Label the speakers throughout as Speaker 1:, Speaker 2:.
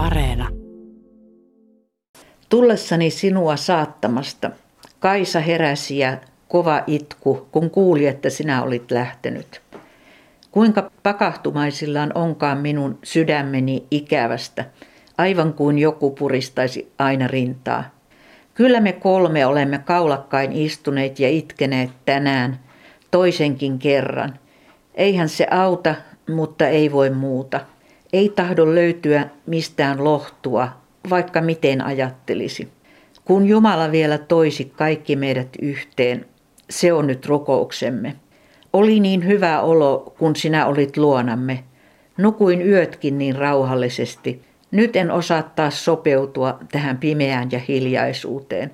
Speaker 1: Areena.
Speaker 2: Tullessani sinua saattamasta, Kaisa heräsi ja kova itku, kun kuuli, että sinä olit lähtenyt. Kuinka pakahtumaisillaan onkaan minun sydämeni ikävästä, aivan kuin joku puristaisi aina rintaa. Kyllä me kolme olemme kaulakkain istuneet ja itkeneet tänään, toisenkin kerran. Eihän se auta, mutta ei voi muuta. Ei tahdo löytyä mistään lohtua, vaikka miten ajattelisi. Kun Jumala vielä toisi kaikki meidät yhteen, se on nyt rukouksemme. Oli niin hyvä olo, kun sinä olit luonamme. Nukuin yötkin niin rauhallisesti. Nyt en osaa taas sopeutua tähän pimeään ja hiljaisuuteen.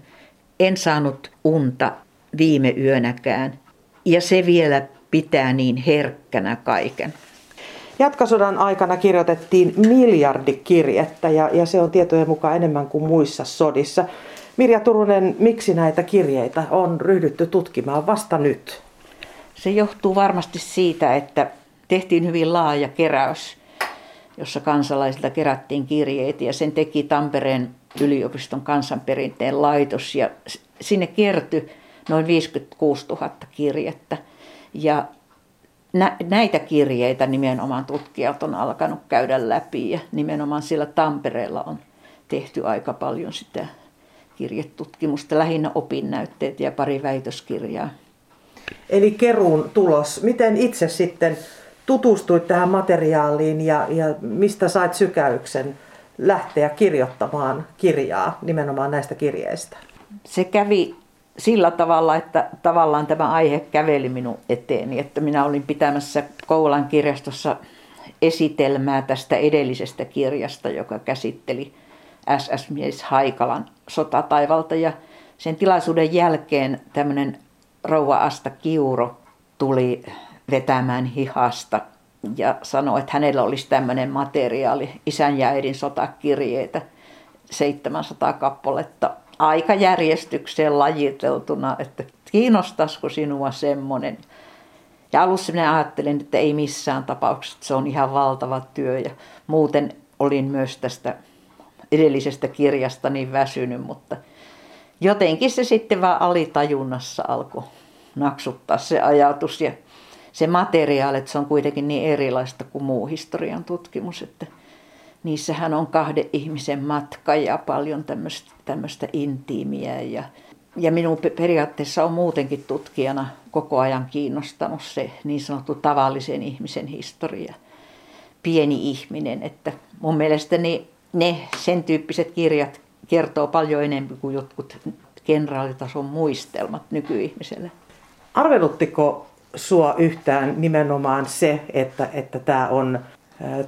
Speaker 2: En saanut unta viime yönäkään. Ja se vielä pitää niin herkkänä kaiken.
Speaker 3: Jatkosodan aikana kirjoitettiin miljardi kirjettä ja, ja se on tietojen mukaan enemmän kuin muissa sodissa. Mirja Turunen, miksi näitä kirjeitä on ryhdytty tutkimaan vasta nyt?
Speaker 2: Se johtuu varmasti siitä, että tehtiin hyvin laaja keräys, jossa kansalaisilta kerättiin kirjeitä ja sen teki Tampereen yliopiston kansanperinteen laitos ja sinne kertyi noin 56 000 kirjettä. Ja näitä kirjeitä nimenomaan tutkijat on alkanut käydä läpi ja nimenomaan siellä Tampereella on tehty aika paljon sitä kirjetutkimusta, lähinnä opinnäytteet ja pari väitöskirjaa.
Speaker 3: Eli keruun tulos. Miten itse sitten tutustuit tähän materiaaliin ja, ja mistä sait sykäyksen lähteä kirjoittamaan kirjaa nimenomaan näistä kirjeistä?
Speaker 2: Se kävi sillä tavalla, että tavallaan tämä aihe käveli minun eteeni, että minä olin pitämässä Koulan kirjastossa esitelmää tästä edellisestä kirjasta, joka käsitteli SS-mies Haikalan sotataivalta. Ja sen tilaisuuden jälkeen tämmöinen rouva Asta Kiuro tuli vetämään hihasta ja sanoi, että hänellä olisi tämmöinen materiaali, isän ja äidin sotakirjeitä, 700 kappaletta aikajärjestykseen lajiteltuna, että kiinnostaisiko sinua semmoinen. Ja alussa minä ajattelin, että ei missään tapauksessa, se on ihan valtava työ ja muuten olin myös tästä edellisestä kirjasta niin väsynyt, mutta jotenkin se sitten vaan alitajunnassa alkoi naksuttaa se ajatus ja se materiaali, että se on kuitenkin niin erilaista kuin muu historian tutkimus, että niissähän on kahden ihmisen matka ja paljon tämmöistä, intiimiä ja, ja minun periaatteessa on muutenkin tutkijana koko ajan kiinnostanut se niin sanottu tavallisen ihmisen historia. Pieni ihminen, että mun mielestäni ne sen tyyppiset kirjat kertoo paljon enemmän kuin jotkut kenraalitason muistelmat nykyihmiselle.
Speaker 3: Arveluttiko sua yhtään nimenomaan se, että, että tämä on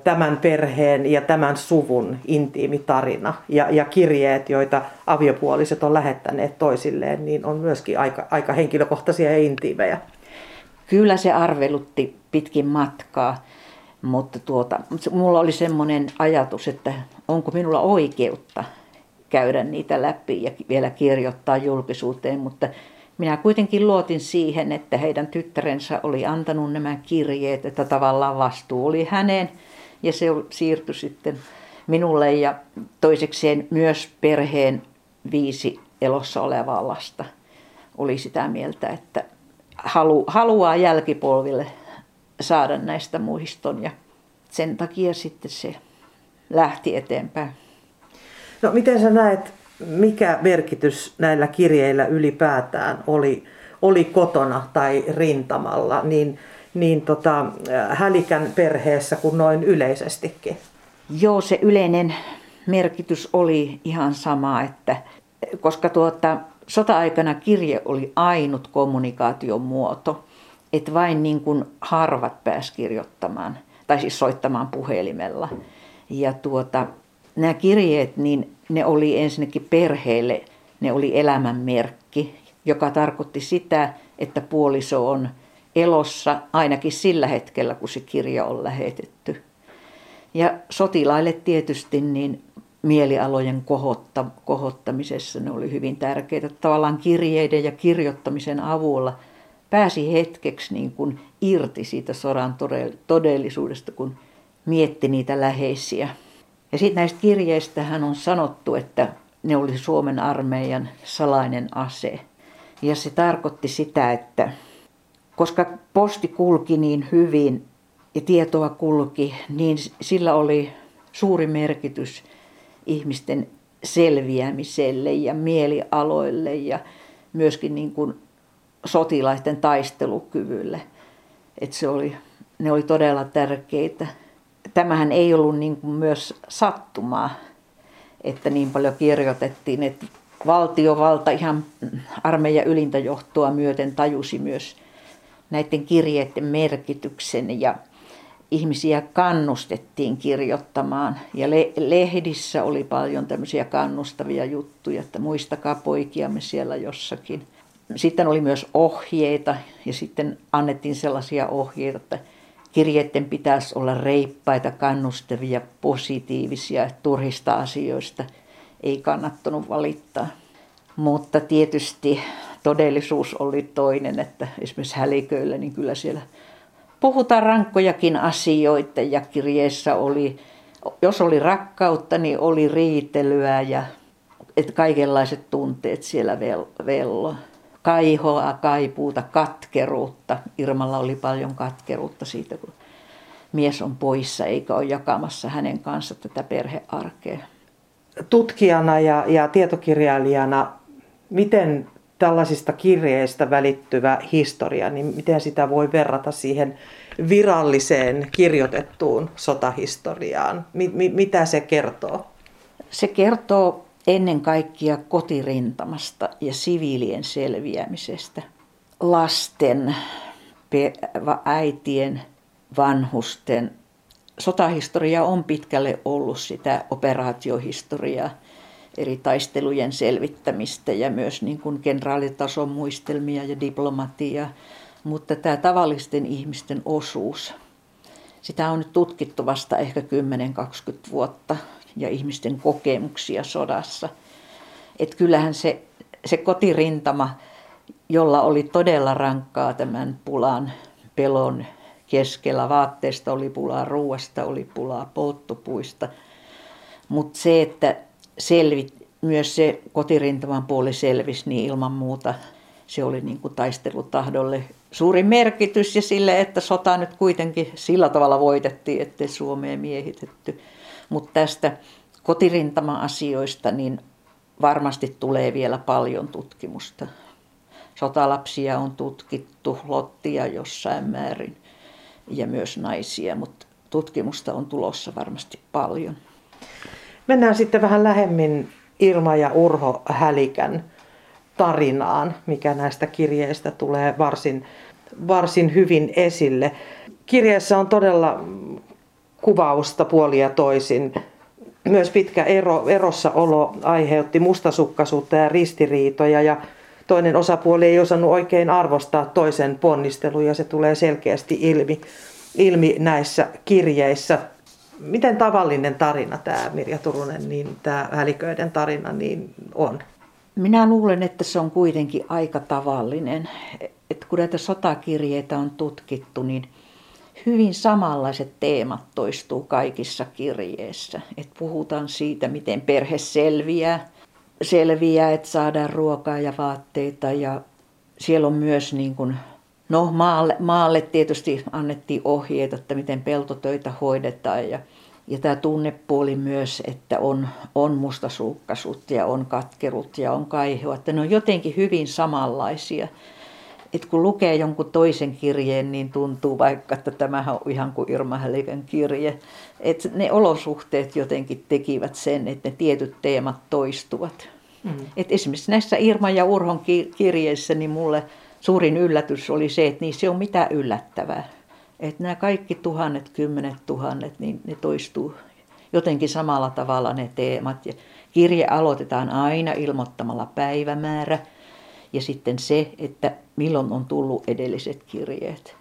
Speaker 3: tämän perheen ja tämän suvun intiimi tarina ja, ja kirjeet, joita aviopuoliset on lähettäneet toisilleen, niin on myöskin aika, aika henkilökohtaisia ja intiimejä.
Speaker 2: Kyllä se arvelutti pitkin matkaa, mutta tuota, mulla oli semmoinen ajatus, että onko minulla oikeutta käydä niitä läpi ja vielä kirjoittaa julkisuuteen, mutta minä kuitenkin luotin siihen, että heidän tyttärensä oli antanut nämä kirjeet, että tavallaan vastuu oli hänen ja se siirtyi sitten minulle ja toisekseen myös perheen viisi elossa olevaa lasta oli sitä mieltä, että halu, haluaa jälkipolville saada näistä muiston ja sen takia sitten se lähti eteenpäin.
Speaker 3: No miten sä näet mikä merkitys näillä kirjeillä ylipäätään oli, oli kotona tai rintamalla, niin, niin tota, Hälikän perheessä kuin noin yleisestikin?
Speaker 2: Joo, se yleinen merkitys oli ihan sama, että koska tuota, sota-aikana kirje oli ainut kommunikaation muoto, että vain niin kuin harvat pääs kirjoittamaan, tai siis soittamaan puhelimella. Ja tuota, nämä kirjeet, niin ne oli ensinnäkin perheelle, ne oli elämän merkki, joka tarkoitti sitä, että puoliso on elossa ainakin sillä hetkellä, kun se kirja on lähetetty. Ja sotilaille tietysti niin mielialojen kohotta, kohottamisessa ne oli hyvin tärkeitä. Tavallaan kirjeiden ja kirjoittamisen avulla pääsi hetkeksi niin kuin irti siitä sodan todellisuudesta, kun mietti niitä läheisiä. Ja sitten näistä kirjeistä hän on sanottu, että ne oli Suomen armeijan salainen ase. Ja se tarkoitti sitä, että koska posti kulki niin hyvin ja tietoa kulki, niin sillä oli suuri merkitys ihmisten selviämiselle ja mielialoille ja myöskin niin kuin sotilaisten taistelukyvylle. Et se oli, ne oli todella tärkeitä. Tämähän ei ollut niin kuin myös sattumaa, että niin paljon kirjoitettiin, että valtiovalta ihan armeijan ylintä johtoa myöten tajusi myös näiden kirjeiden merkityksen ja ihmisiä kannustettiin kirjoittamaan. Ja le- lehdissä oli paljon tämmöisiä kannustavia juttuja, että muistakaa poikiamme siellä jossakin. Sitten oli myös ohjeita ja sitten annettiin sellaisia ohjeita, että kirjeiden pitäisi olla reippaita, kannustavia, positiivisia, turhista asioista ei kannattanut valittaa. Mutta tietysti todellisuus oli toinen, että esimerkiksi häliköillä, niin kyllä siellä puhutaan rankkojakin asioita ja kirjeessä oli, jos oli rakkautta, niin oli riitelyä ja että kaikenlaiset tunteet siellä vello. Kaihoa, kaipuuta, katkeruutta. Irmalla oli paljon katkeruutta siitä, kun mies on poissa eikä ole jakamassa hänen kanssa tätä perhearkea.
Speaker 3: Tutkijana ja, ja tietokirjailijana, miten tällaisista kirjeistä välittyvä historia, niin miten sitä voi verrata siihen viralliseen kirjoitettuun sotahistoriaan? Mi- mitä se kertoo?
Speaker 2: Se kertoo ennen kaikkea kotirintamasta ja siviilien selviämisestä. Lasten, äitien, vanhusten. Sotahistoria on pitkälle ollut sitä operaatiohistoriaa eri taistelujen selvittämistä ja myös niin kuin kenraalitason muistelmia ja diplomatia. Mutta tämä tavallisten ihmisten osuus, sitä on nyt tutkittu vasta ehkä 10-20 vuotta ja ihmisten kokemuksia sodassa. Et kyllähän se, se kotirintama, jolla oli todella rankkaa tämän pulan, pelon keskellä. Vaatteesta oli pulaa, ruoasta oli pulaa, polttopuista. Mutta se, että selvit, myös se kotirintaman puoli selvisi, niin ilman muuta se oli niin kuin taistelutahdolle suuri merkitys ja sille, että sota nyt kuitenkin sillä tavalla voitettiin, ettei Suomeen miehitetty. Mutta tästä kotirintama-asioista niin varmasti tulee vielä paljon tutkimusta. Sotalapsia on tutkittu, lottia jossain määrin ja myös naisia, mutta tutkimusta on tulossa varmasti paljon.
Speaker 3: Mennään sitten vähän lähemmin Irma ja Urho Hälikän tarinaan, mikä näistä kirjeistä tulee varsin, varsin hyvin esille. Kirjeessä on todella kuvausta puolia toisin. Myös pitkä ero, erossa olo aiheutti mustasukkaisuutta ja ristiriitoja ja toinen osapuoli ei osannut oikein arvostaa toisen ponnisteluja. Se tulee selkeästi ilmi, ilmi näissä kirjeissä miten tavallinen tarina tämä Mirja Turunen, niin tämä häliköiden tarina niin on?
Speaker 2: Minä luulen, että se on kuitenkin aika tavallinen. Että kun näitä sotakirjeitä on tutkittu, niin hyvin samanlaiset teemat toistuu kaikissa kirjeissä. Että puhutaan siitä, miten perhe selviää, selviää, että saadaan ruokaa ja vaatteita ja siellä on myös niin kuin No maalle, maalle tietysti annettiin ohjeet, että miten peltotöitä hoidetaan ja, ja tämä tunnepuoli myös, että on, on mustasukkaisuutta ja on katkerut ja on kaihoa, että ne on jotenkin hyvin samanlaisia. Et kun lukee jonkun toisen kirjeen, niin tuntuu vaikka, että tämähän on ihan kuin Irma Hälikän kirje. Et ne olosuhteet jotenkin tekivät sen, että ne tietyt teemat toistuvat. Mm. Et esimerkiksi näissä Irma ja Urhon kirjeissä, niin mulle suurin yllätys oli se, että niissä ei ole mitään yllättävää. Että nämä kaikki tuhannet, kymmenet tuhannet, niin ne toistuu jotenkin samalla tavalla ne teemat. Ja kirje aloitetaan aina ilmoittamalla päivämäärä ja sitten se, että milloin on tullut edelliset kirjeet.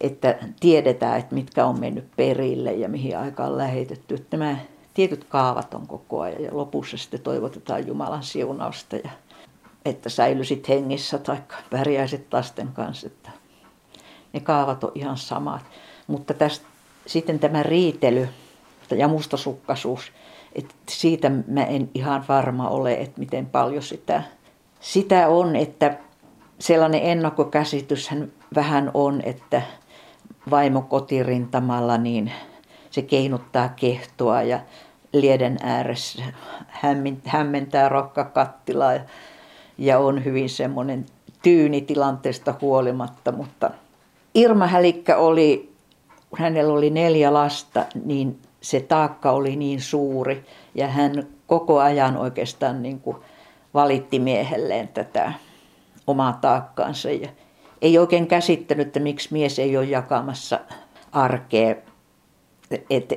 Speaker 2: Että tiedetään, että mitkä on mennyt perille ja mihin aikaan lähetetty. Että nämä tietyt kaavat on koko ajan ja lopussa sitten toivotetaan Jumalan siunausta ja että säilyisit hengissä tai pärjäisit lasten kanssa. Että ne kaavat on ihan samat. Mutta tästä, sitten tämä riitely ja mustasukkaisuus. Et siitä mä en ihan varma ole, että miten paljon sitä, sitä on, että sellainen ennakkokäsityshän vähän on, että vaimo kotirintamalla, niin se keinuttaa kehtoa ja lieden ääressä hämmentää rokkakattilaa ja, on hyvin semmoinen tyyni tilanteesta huolimatta. Mutta Irma Hälikkä oli, kun hänellä oli neljä lasta, niin se taakka oli niin suuri ja hän koko ajan oikeastaan niin kuin valitti miehelleen tätä omaa taakkaansa. Ja ei oikein käsittänyt, että miksi mies ei ole jakamassa arkea. Et,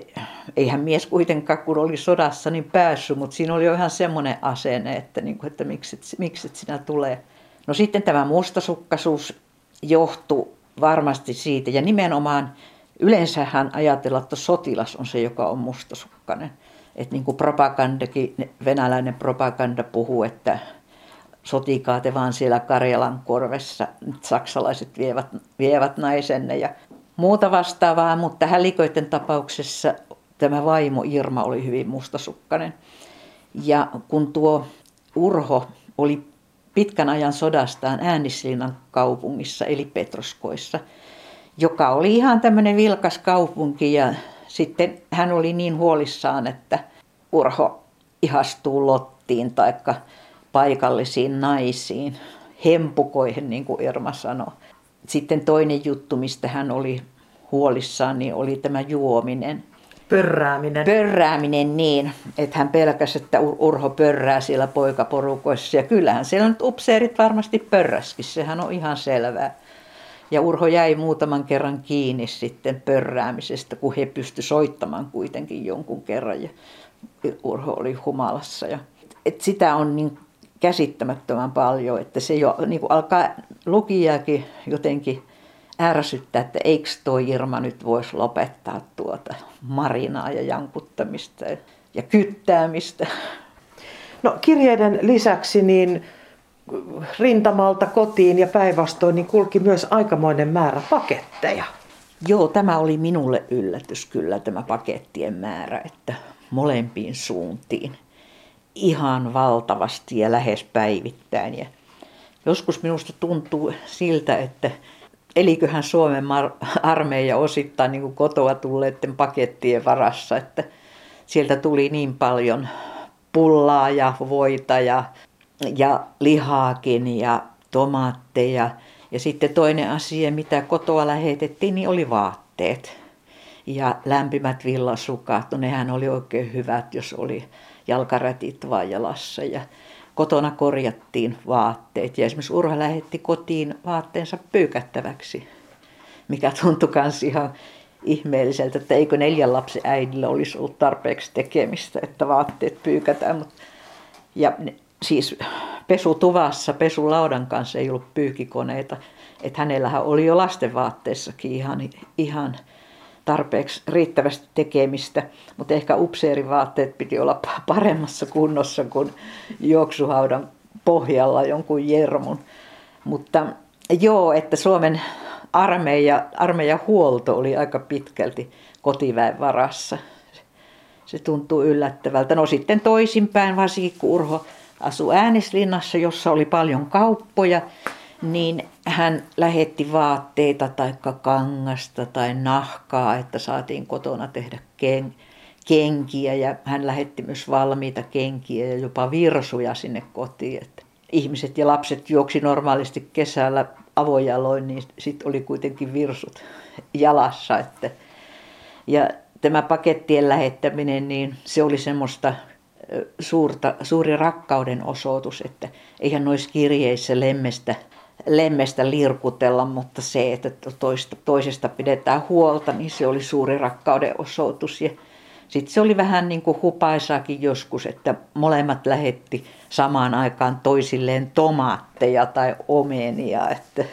Speaker 2: eihän mies kuitenkaan, kun oli sodassa, niin päässyt, mutta siinä oli jo ihan semmoinen asenne, että, niin kuin, että miksi, miksi et sinä tulee. No sitten tämä mustasukkaisuus johtui varmasti siitä, ja nimenomaan yleensähän ajatellaan, että sotilas on se, joka on mustasukkainen. Että niin kuin propagandakin, venäläinen propaganda puhuu, että sotikaa te vaan siellä Karjalan korvessa, saksalaiset vievät, vievät naisenne ja muuta vastaavaa, mutta häliköiden tapauksessa tämä vaimo Irma oli hyvin mustasukkainen. Ja kun tuo Urho oli pitkän ajan sodastaan Äänislinnan kaupungissa eli Petroskoissa, joka oli ihan tämmöinen vilkas kaupunki ja sitten hän oli niin huolissaan, että Urho ihastuu Lottiin taikka paikallisiin naisiin, hempukoihin, niin kuin Irma sanoi. Sitten toinen juttu, mistä hän oli huolissaan, niin oli tämä juominen.
Speaker 3: Pörrääminen.
Speaker 2: Pörrääminen niin, että hän pelkäsi, että Urho pörrää siellä poikaporukoissa. Ja kyllähän siellä nyt upseerit varmasti pörräskin, sehän on ihan selvää. Ja Urho jäi muutaman kerran kiinni sitten pörräämisestä, kun he pysty soittamaan kuitenkin jonkun kerran. Ja Urho oli humalassa. Ja, et sitä on niin käsittämättömän paljon, että se jo niin kuin alkaa lukijakin jotenkin ärsyttää, että eikö tuo Irma nyt voisi lopettaa tuota marinaa ja jankuttamista ja kyttäämistä.
Speaker 3: No kirjeiden lisäksi niin rintamalta kotiin ja päinvastoin niin kulki myös aikamoinen määrä paketteja.
Speaker 2: Joo, tämä oli minulle yllätys kyllä tämä pakettien määrä, että molempiin suuntiin ihan valtavasti ja lähes päivittäin. Ja joskus minusta tuntuu siltä, että eliköhän Suomen armeija osittain niin kuin kotoa tulleiden pakettien varassa, että sieltä tuli niin paljon pullaa ja voita ja, ja lihaakin ja tomaatteja. Ja sitten toinen asia, mitä kotoa lähetettiin, niin oli vaatteet. Ja lämpimät villasukat, no nehän oli oikein hyvät, jos oli jalkarätit vaan jalassa ja kotona korjattiin vaatteet. Ja esimerkiksi Urha lähetti kotiin vaatteensa pyykättäväksi, mikä tuntui myös ihan ihmeelliseltä, että eikö neljän lapsen äidillä olisi ollut tarpeeksi tekemistä, että vaatteet pyykätään. Ja siis pesutuvassa pesulaudan kanssa ei ollut pyykikoneita, että hänellähän oli jo lastenvaatteissakin ihan, ihan tarpeeksi riittävästi tekemistä, mutta ehkä upseerivaatteet piti olla paremmassa kunnossa kuin juoksuhaudan pohjalla jonkun jermun. Mutta joo, että Suomen armeija, armeijan huolto oli aika pitkälti kotiväen varassa. Se tuntuu yllättävältä. No sitten toisinpäin, varsinkin kun Urho asui Äänislinnassa, jossa oli paljon kauppoja, niin hän lähetti vaatteita tai kangasta tai nahkaa, että saatiin kotona tehdä ken, kenkiä ja hän lähetti myös valmiita kenkiä ja jopa virsuja sinne kotiin. Että ihmiset ja lapset juoksi normaalisti kesällä avojaloin, niin sitten oli kuitenkin virsut jalassa. Että, ja tämä pakettien lähettäminen, niin se oli semmoista suurta, suuri rakkauden osoitus, että eihän noissa kirjeissä lemmestä lemmestä lirkutella, mutta se, että toista, toisesta pidetään huolta, niin se oli suuri rakkauden osoitus. Ja sitten se oli vähän niin kuin hupaisaakin joskus, että molemmat lähetti samaan aikaan toisilleen tomaatteja tai omenia, että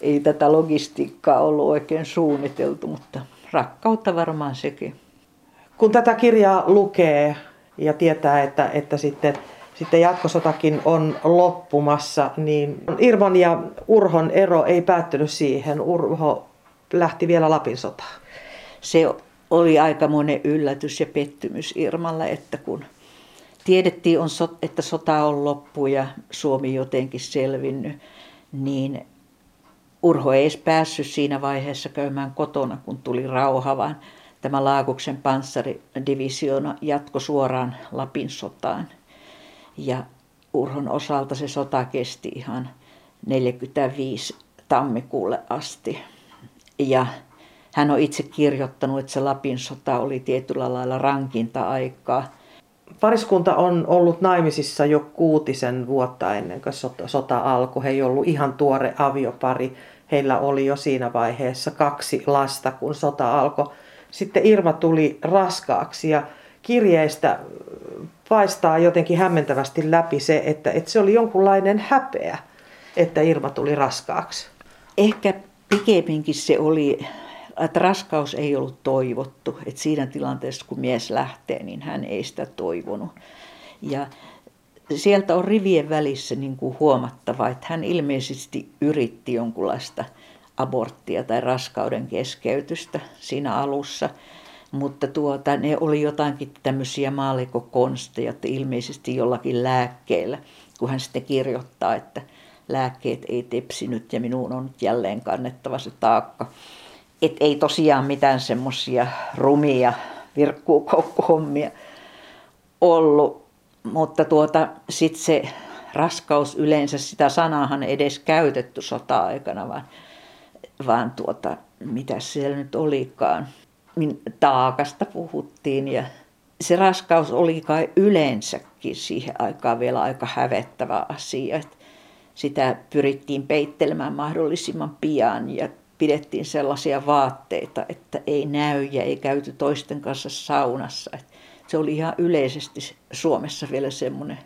Speaker 2: ei tätä logistiikkaa ollut oikein suunniteltu, mutta rakkautta varmaan sekin.
Speaker 3: Kun tätä kirjaa lukee ja tietää, että, että sitten sitten jatkosotakin on loppumassa, niin Irvan ja Urhon ero ei päättynyt siihen. Urho lähti vielä Lapin sotaan.
Speaker 2: Se oli aika monen yllätys ja pettymys Irmalle, että kun tiedettiin, että sota on loppu ja Suomi jotenkin selvinnyt, niin Urho ei edes päässyt siinä vaiheessa käymään kotona, kun tuli rauha, vaan tämä Laakuksen panssaridivisioona jatko suoraan Lapin sotaan. Ja Urhon osalta se sota kesti ihan 45 tammikuulle asti. Ja hän on itse kirjoittanut, että se Lapin sota oli tietyllä lailla rankinta aikaa.
Speaker 3: Pariskunta on ollut naimisissa jo kuutisen vuotta ennen kuin sota, alkoi. He ei ollut ihan tuore aviopari. Heillä oli jo siinä vaiheessa kaksi lasta, kun sota alkoi. Sitten Irma tuli raskaaksi ja kirjeistä paistaa jotenkin hämmentävästi läpi se, että, että se oli jonkunlainen häpeä, että Irma tuli raskaaksi.
Speaker 2: Ehkä pikemminkin se oli, että raskaus ei ollut toivottu. Että siinä tilanteessa, kun mies lähtee, niin hän ei sitä toivonut. Ja sieltä on rivien välissä niin kuin huomattava, että hän ilmeisesti yritti jonkunlaista aborttia tai raskauden keskeytystä siinä alussa. Mutta tuota, ne oli jotakin tämmöisiä maalikokonsteja, että ilmeisesti jollakin lääkkeellä, kun hän sitten kirjoittaa, että lääkkeet ei tepsinyt ja minun on nyt jälleen kannettava se taakka. Et ei tosiaan mitään semmoisia rumia virkkuukoukkuhommia ollut, mutta tuota, sitten se raskaus yleensä, sitä sanaahan edes käytetty sota-aikana, vaan, vaan tuota, mitä siellä nyt olikaan, taakasta puhuttiin ja se raskaus oli kai yleensäkin siihen aikaan vielä aika hävettävä asia. Että sitä pyrittiin peittelemään mahdollisimman pian ja pidettiin sellaisia vaatteita, että ei näy ja ei käyty toisten kanssa saunassa. Että se oli ihan yleisesti Suomessa vielä semmoinen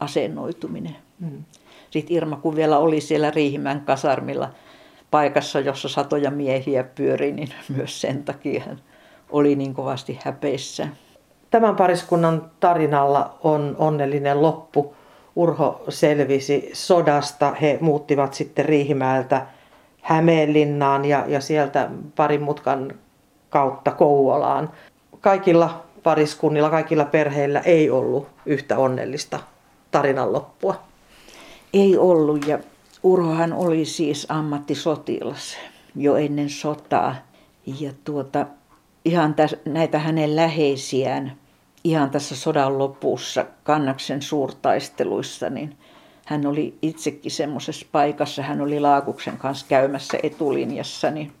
Speaker 2: asennoituminen. Mm. Sitten Irma, kun vielä oli siellä Riihimän kasarmilla paikassa, jossa satoja miehiä pyöri, niin myös sen takia hän oli niin kovasti häpeissä.
Speaker 3: Tämän pariskunnan tarinalla on onnellinen loppu. Urho selvisi sodasta. He muuttivat sitten Riihimäeltä Hämeenlinnaan ja, ja sieltä parin mutkan kautta Kouvolaan. Kaikilla pariskunnilla, kaikilla perheillä ei ollut yhtä onnellista tarinan loppua.
Speaker 2: Ei ollut ja Urhohan oli siis ammattisotilas jo ennen sotaa. Ja tuota, ihan täs, näitä hänen läheisiään ihan tässä sodan lopussa Kannaksen suurtaisteluissa, niin hän oli itsekin semmoisessa paikassa, hän oli Laakuksen kanssa käymässä etulinjassa, niin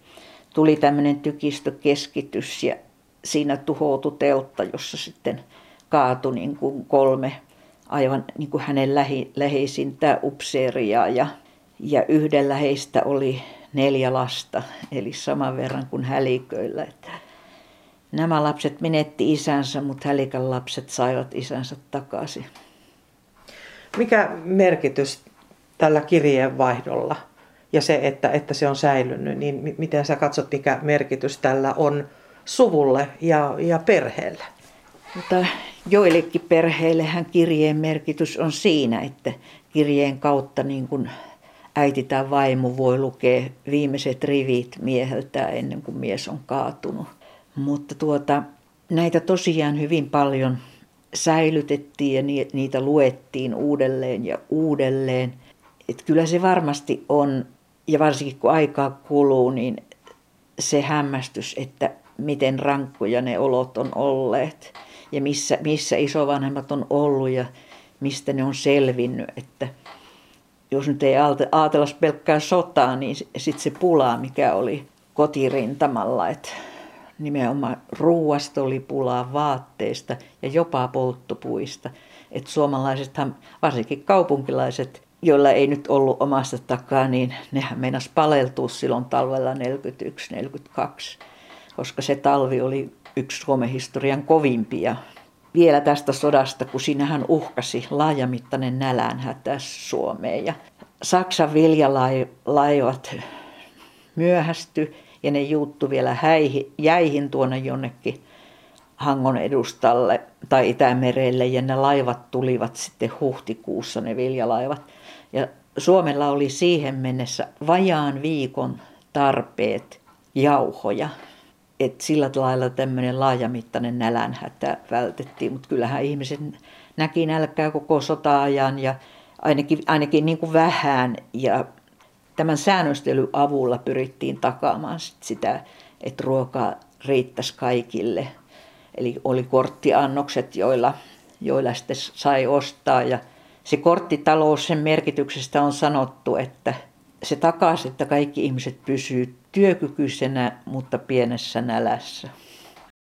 Speaker 2: tuli tämmöinen tykistökeskitys ja siinä tuhoutui teltta, jossa sitten kaatui niin kuin kolme aivan niin kuin hänen lähi, läheisintää upseeria ja, ja yhdellä heistä oli neljä lasta, eli saman verran kuin häliköillä. Että nämä lapset menetti isänsä, mutta Hälikän lapset saivat isänsä takaisin.
Speaker 3: Mikä merkitys tällä kirjeenvaihdolla ja se, että, että se on säilynyt, niin miten sä katsot, mikä merkitys tällä on suvulle ja, ja perheelle?
Speaker 2: Mutta joillekin perheillehän kirjeen merkitys on siinä, että kirjeen kautta niin kuin äiti tai vaimo voi lukea viimeiset rivit mieheltä ennen kuin mies on kaatunut. Mutta tuota, näitä tosiaan hyvin paljon säilytettiin ja niitä luettiin uudelleen ja uudelleen. Et kyllä se varmasti on, ja varsinkin kun aikaa kuluu, niin se hämmästys, että miten rankkoja ne olot on olleet ja missä, missä isovanhemmat on ollut ja mistä ne on selvinnyt. Että jos nyt ei ajatella pelkkää sotaa, niin sitten se pulaa, mikä oli kotirintamalla. Että nimenomaan ruuasta oli pulaa, vaatteista ja jopa polttopuista. Että suomalaisethan, varsinkin kaupunkilaiset, joilla ei nyt ollut omasta takaa, niin nehän meinas paleltua silloin talvella 41-42, koska se talvi oli yksi Suomen historian kovimpia. Vielä tästä sodasta, kun siinähän uhkasi laajamittainen nälänhätä Suomeen. Ja Saksan viljalaivat myöhästy ja ne juuttu vielä häihin, jäihin tuonne jonnekin Hangon edustalle tai Itämerelle ja ne laivat tulivat sitten huhtikuussa ne viljalaivat. Ja Suomella oli siihen mennessä vajaan viikon tarpeet jauhoja. Että sillä lailla tämmöinen laajamittainen nälänhätä vältettiin, mutta kyllähän ihmiset näki nälkää koko sota-ajan ja ainakin, ainakin niin kuin vähän ja tämän säännöstelyn avulla pyrittiin takaamaan sit sitä, että ruoka riittäisi kaikille. Eli oli korttiannokset, joilla, joilla sitten sai ostaa ja se korttitalous, sen merkityksestä on sanottu, että se takasi, että kaikki ihmiset pysyvät työkykyisenä, mutta pienessä nälässä.